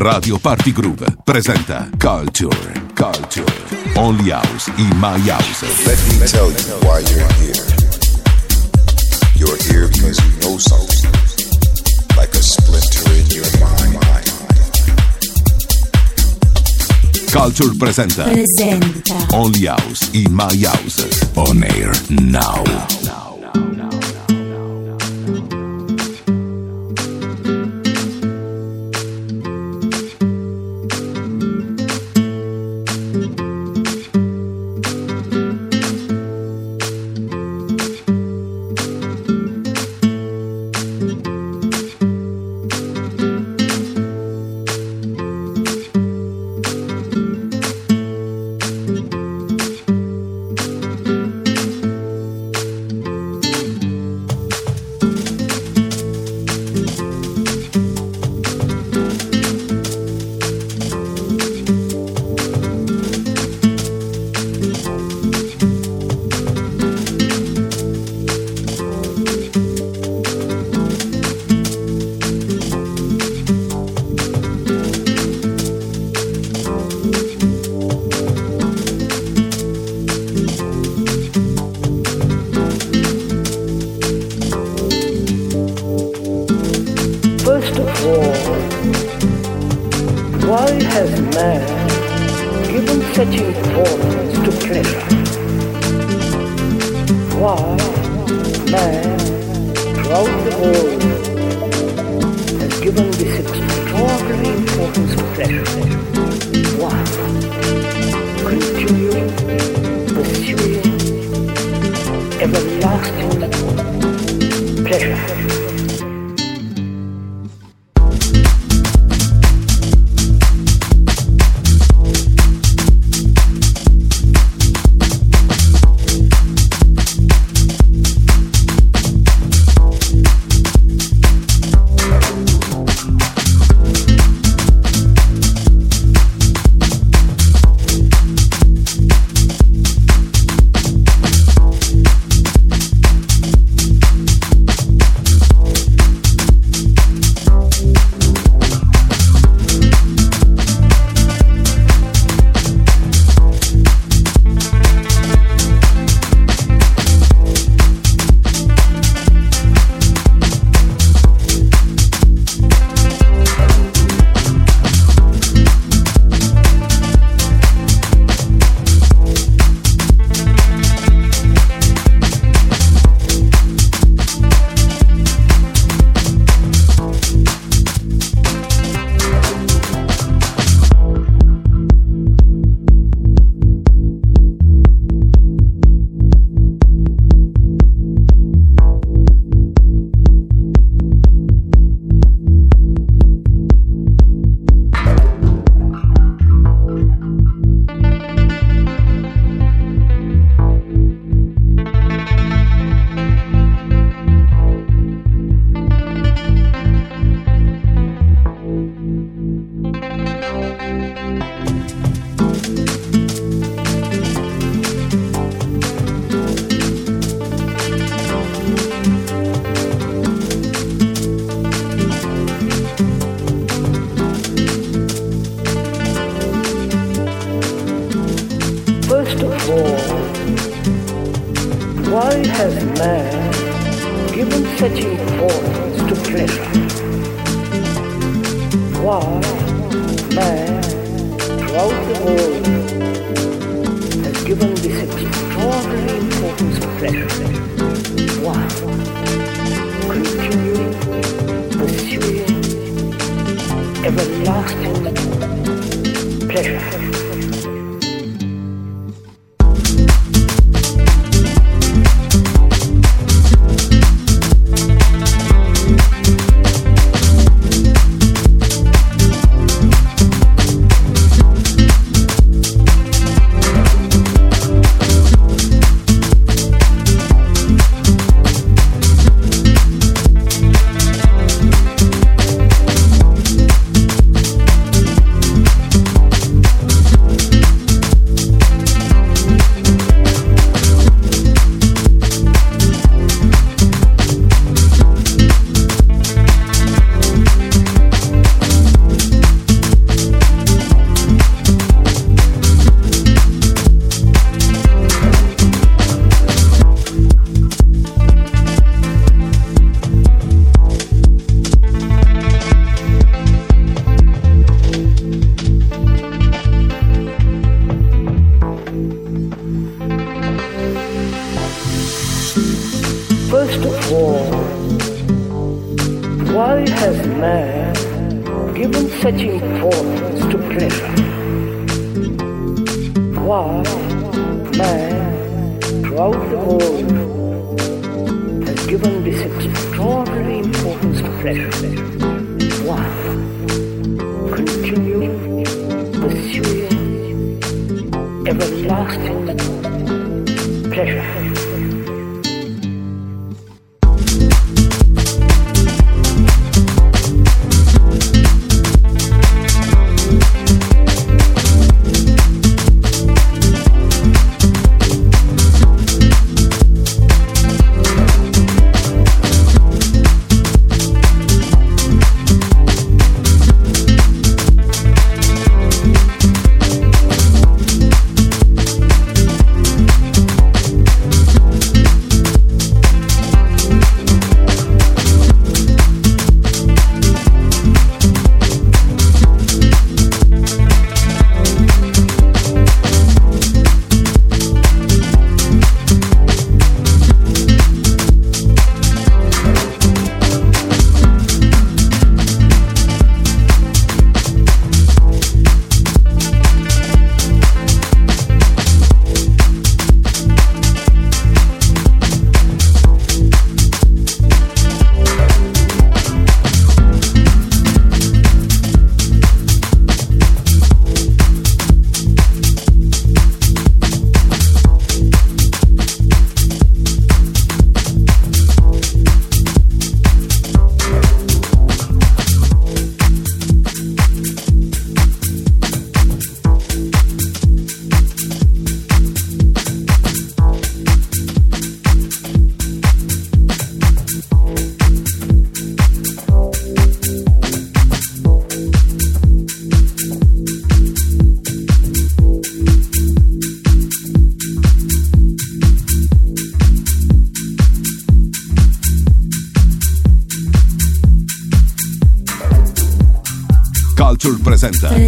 Radio Party Groove presenta Culture, Culture, Only House in My House. Let me tell you why you're here. You're here because you know something, like a splinter in your mind. Culture presenta presenta Only House in My House. On air now. First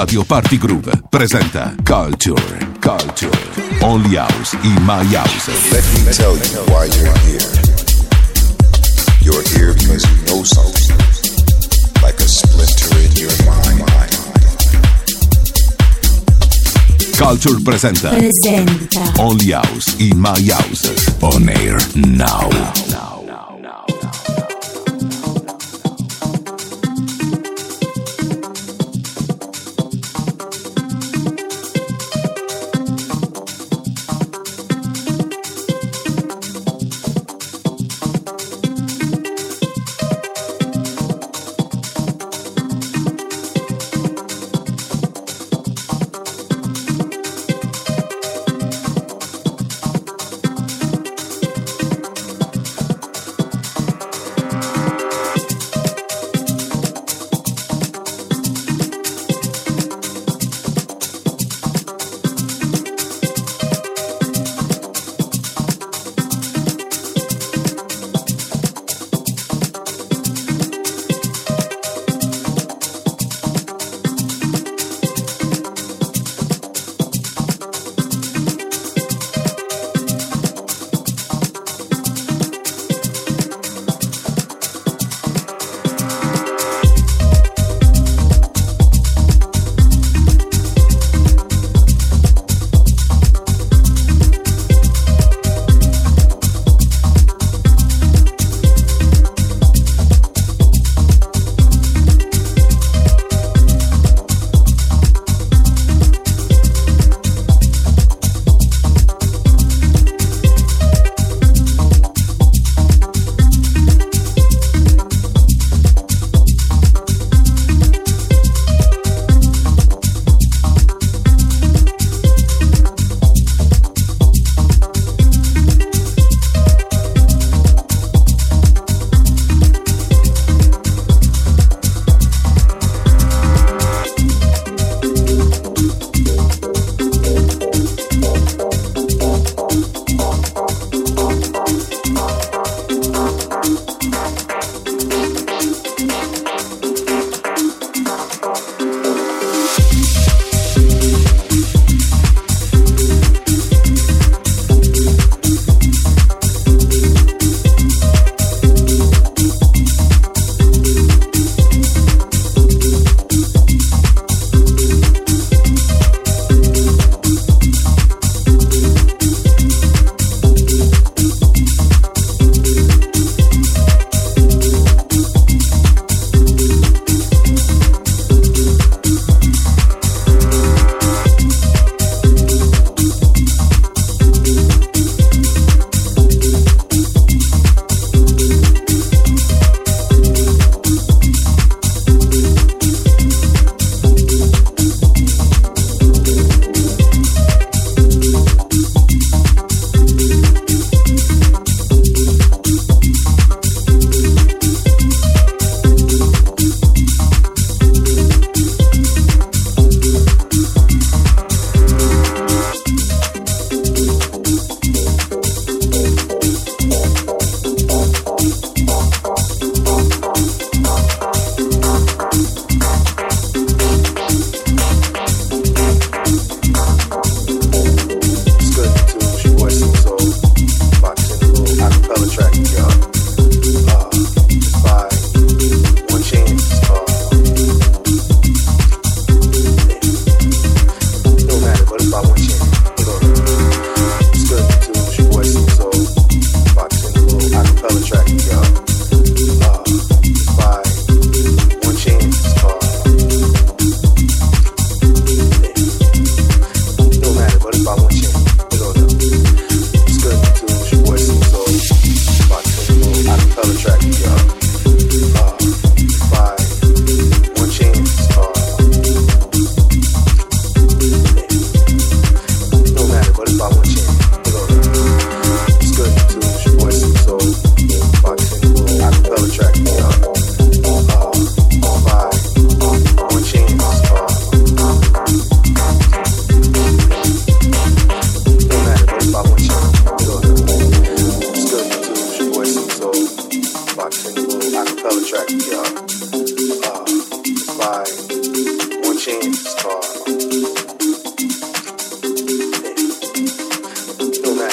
Radio Party Groove presenta Culture, Culture, Only House in My House. Let me tell you why you're here. You're here because you know something, like a splinter in your mind. Culture presenta presenta Only House in My House. On air now.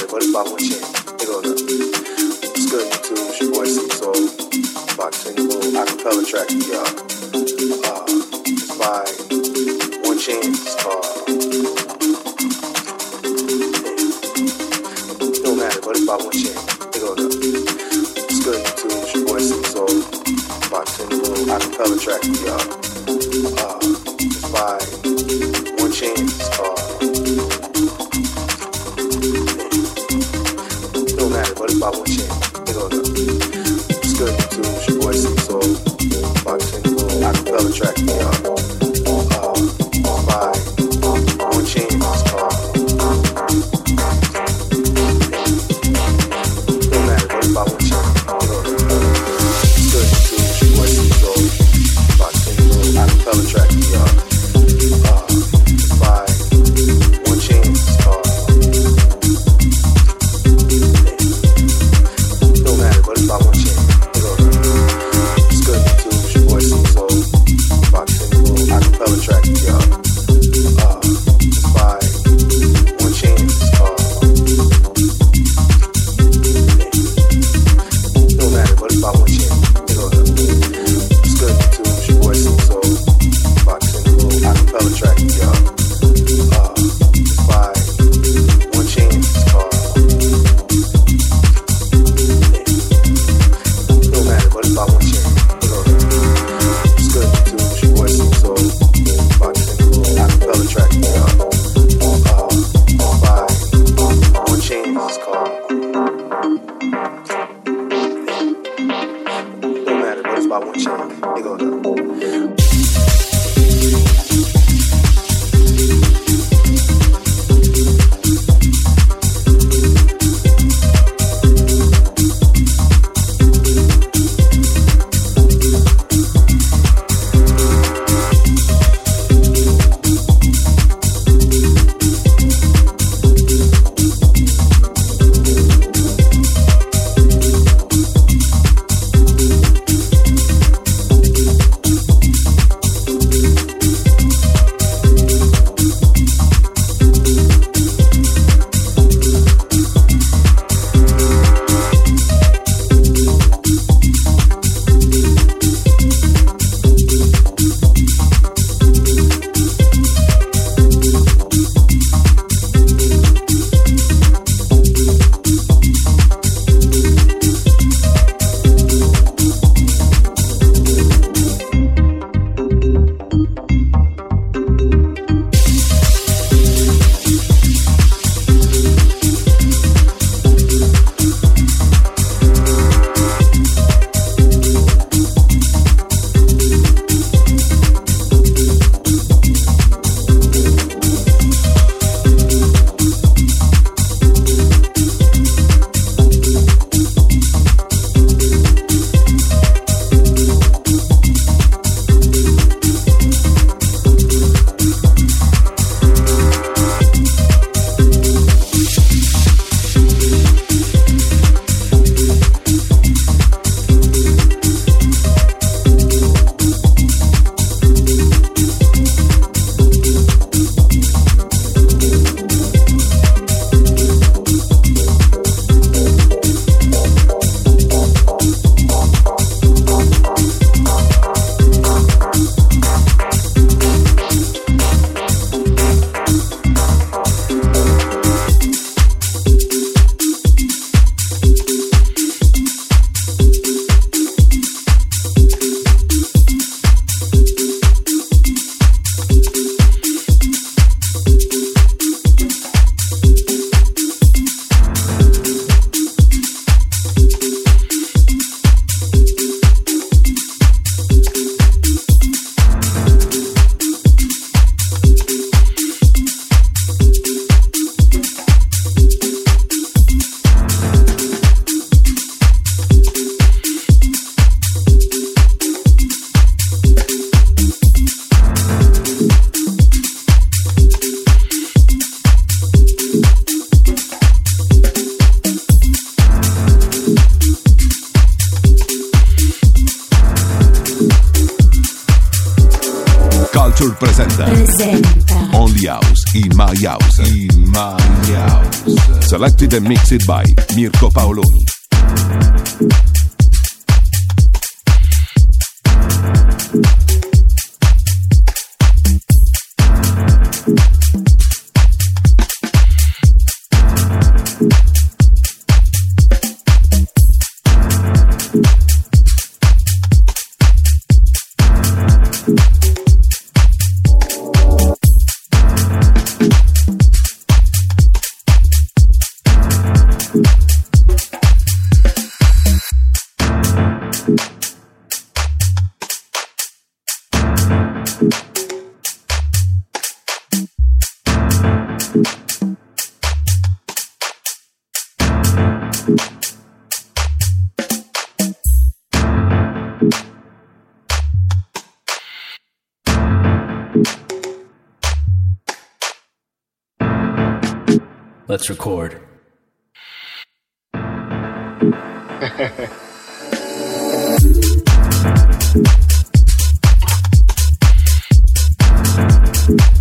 what is wrong with you? You know, it's good to your boy C so my single acapella track y'all. Uh, it's by One Chain, it's uh, No Matter, but it's by One Chain. It's good to your boy C so my single acapella track y'all. Uh, it's by in my house. In my house. Selected and mixed by Mirko Paoloni. Let's record.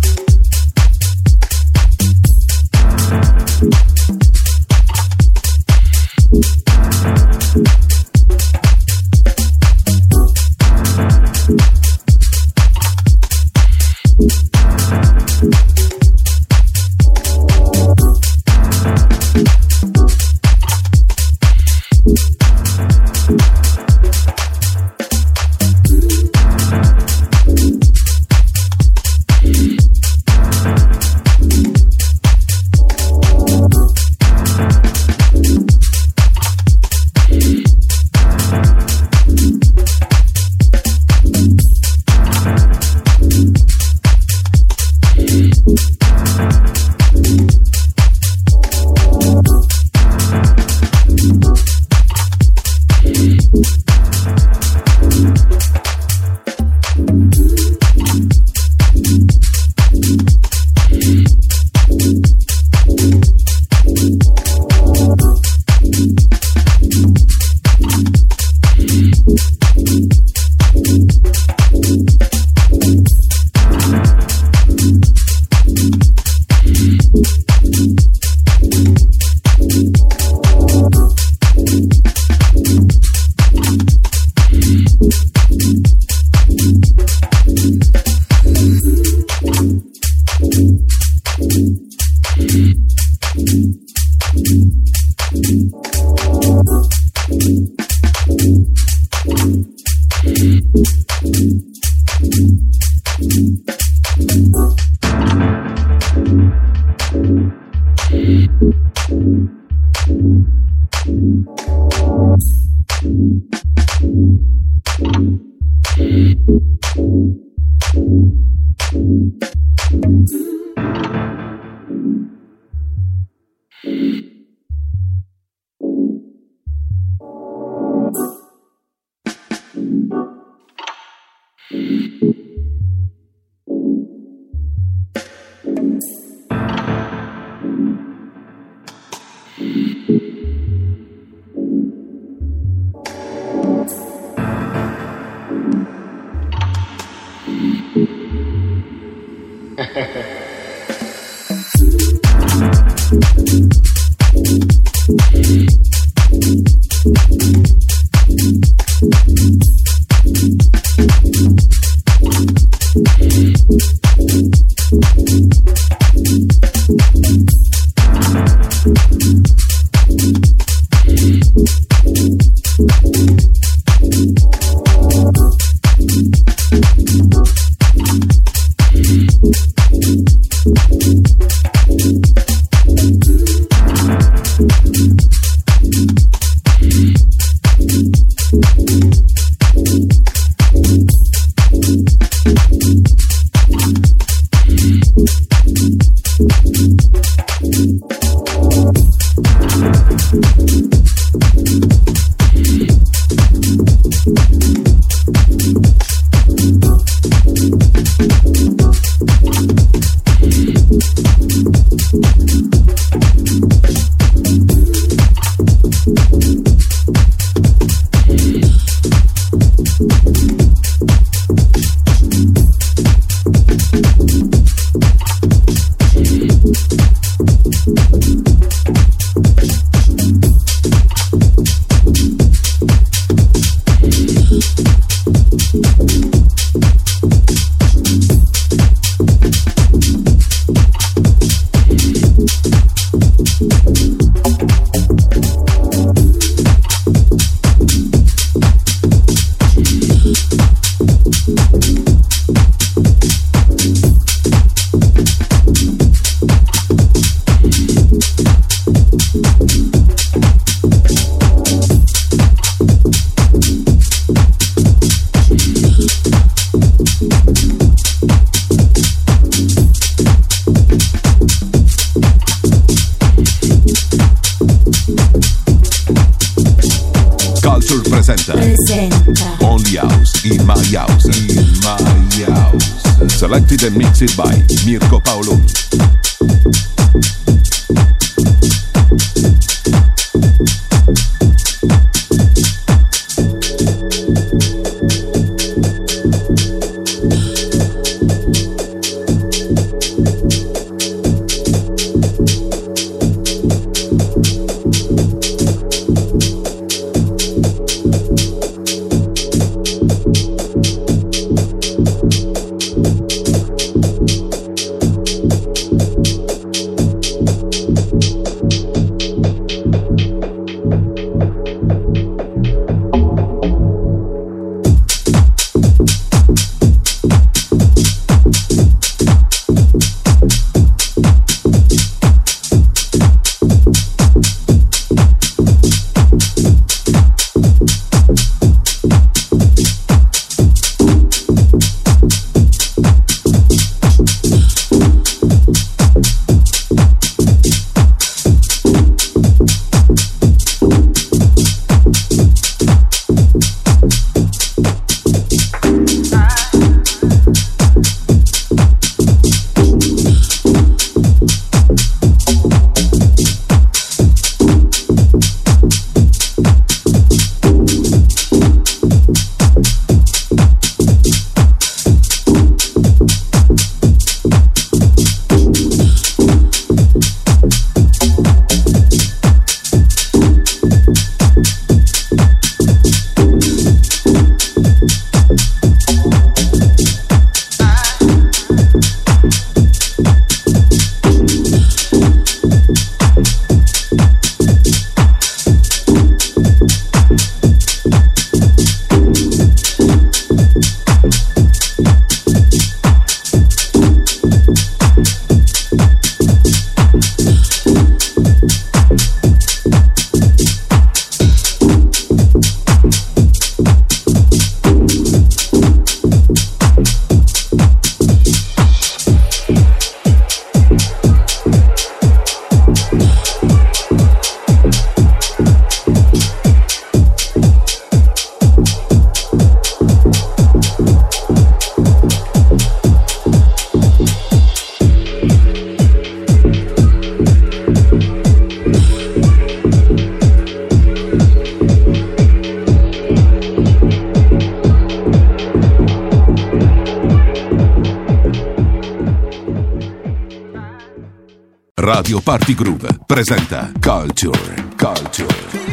Radio Party Groove presenta Culture, Culture,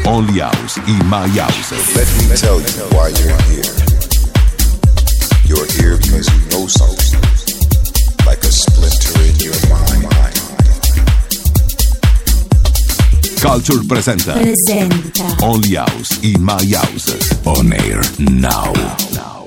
Only House in My House. Let me tell you why you're here. You're here because you know something, like a splinter in your mind. Culture presenta Presenta Only House in My House. On air now.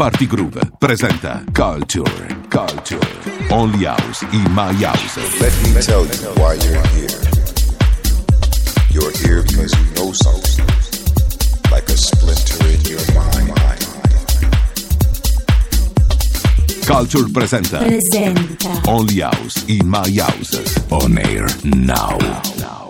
Party Groove presenta Culture, Culture, Only House in My House. Let me tell you why you're here. You're here because you know something, like a splinter in your mind. Culture presenta presenta Only House in My House. On air now. Culture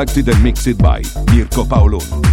Selected and mixed by Mirko Paoloni.